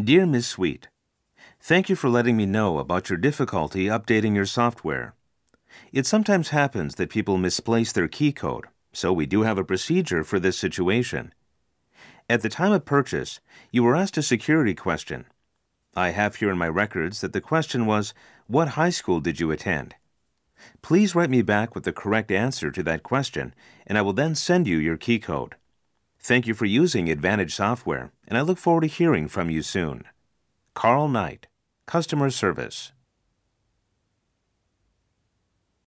Dear Ms. Sweet, Thank you for letting me know about your difficulty updating your software. It sometimes happens that people misplace their key code, so we do have a procedure for this situation. At the time of purchase, you were asked a security question. I have here in my records that the question was, What high school did you attend? Please write me back with the correct answer to that question, and I will then send you your key code. Thank you for using Advantage software, and I look forward to hearing from you soon. Carl Knight, Customer Service.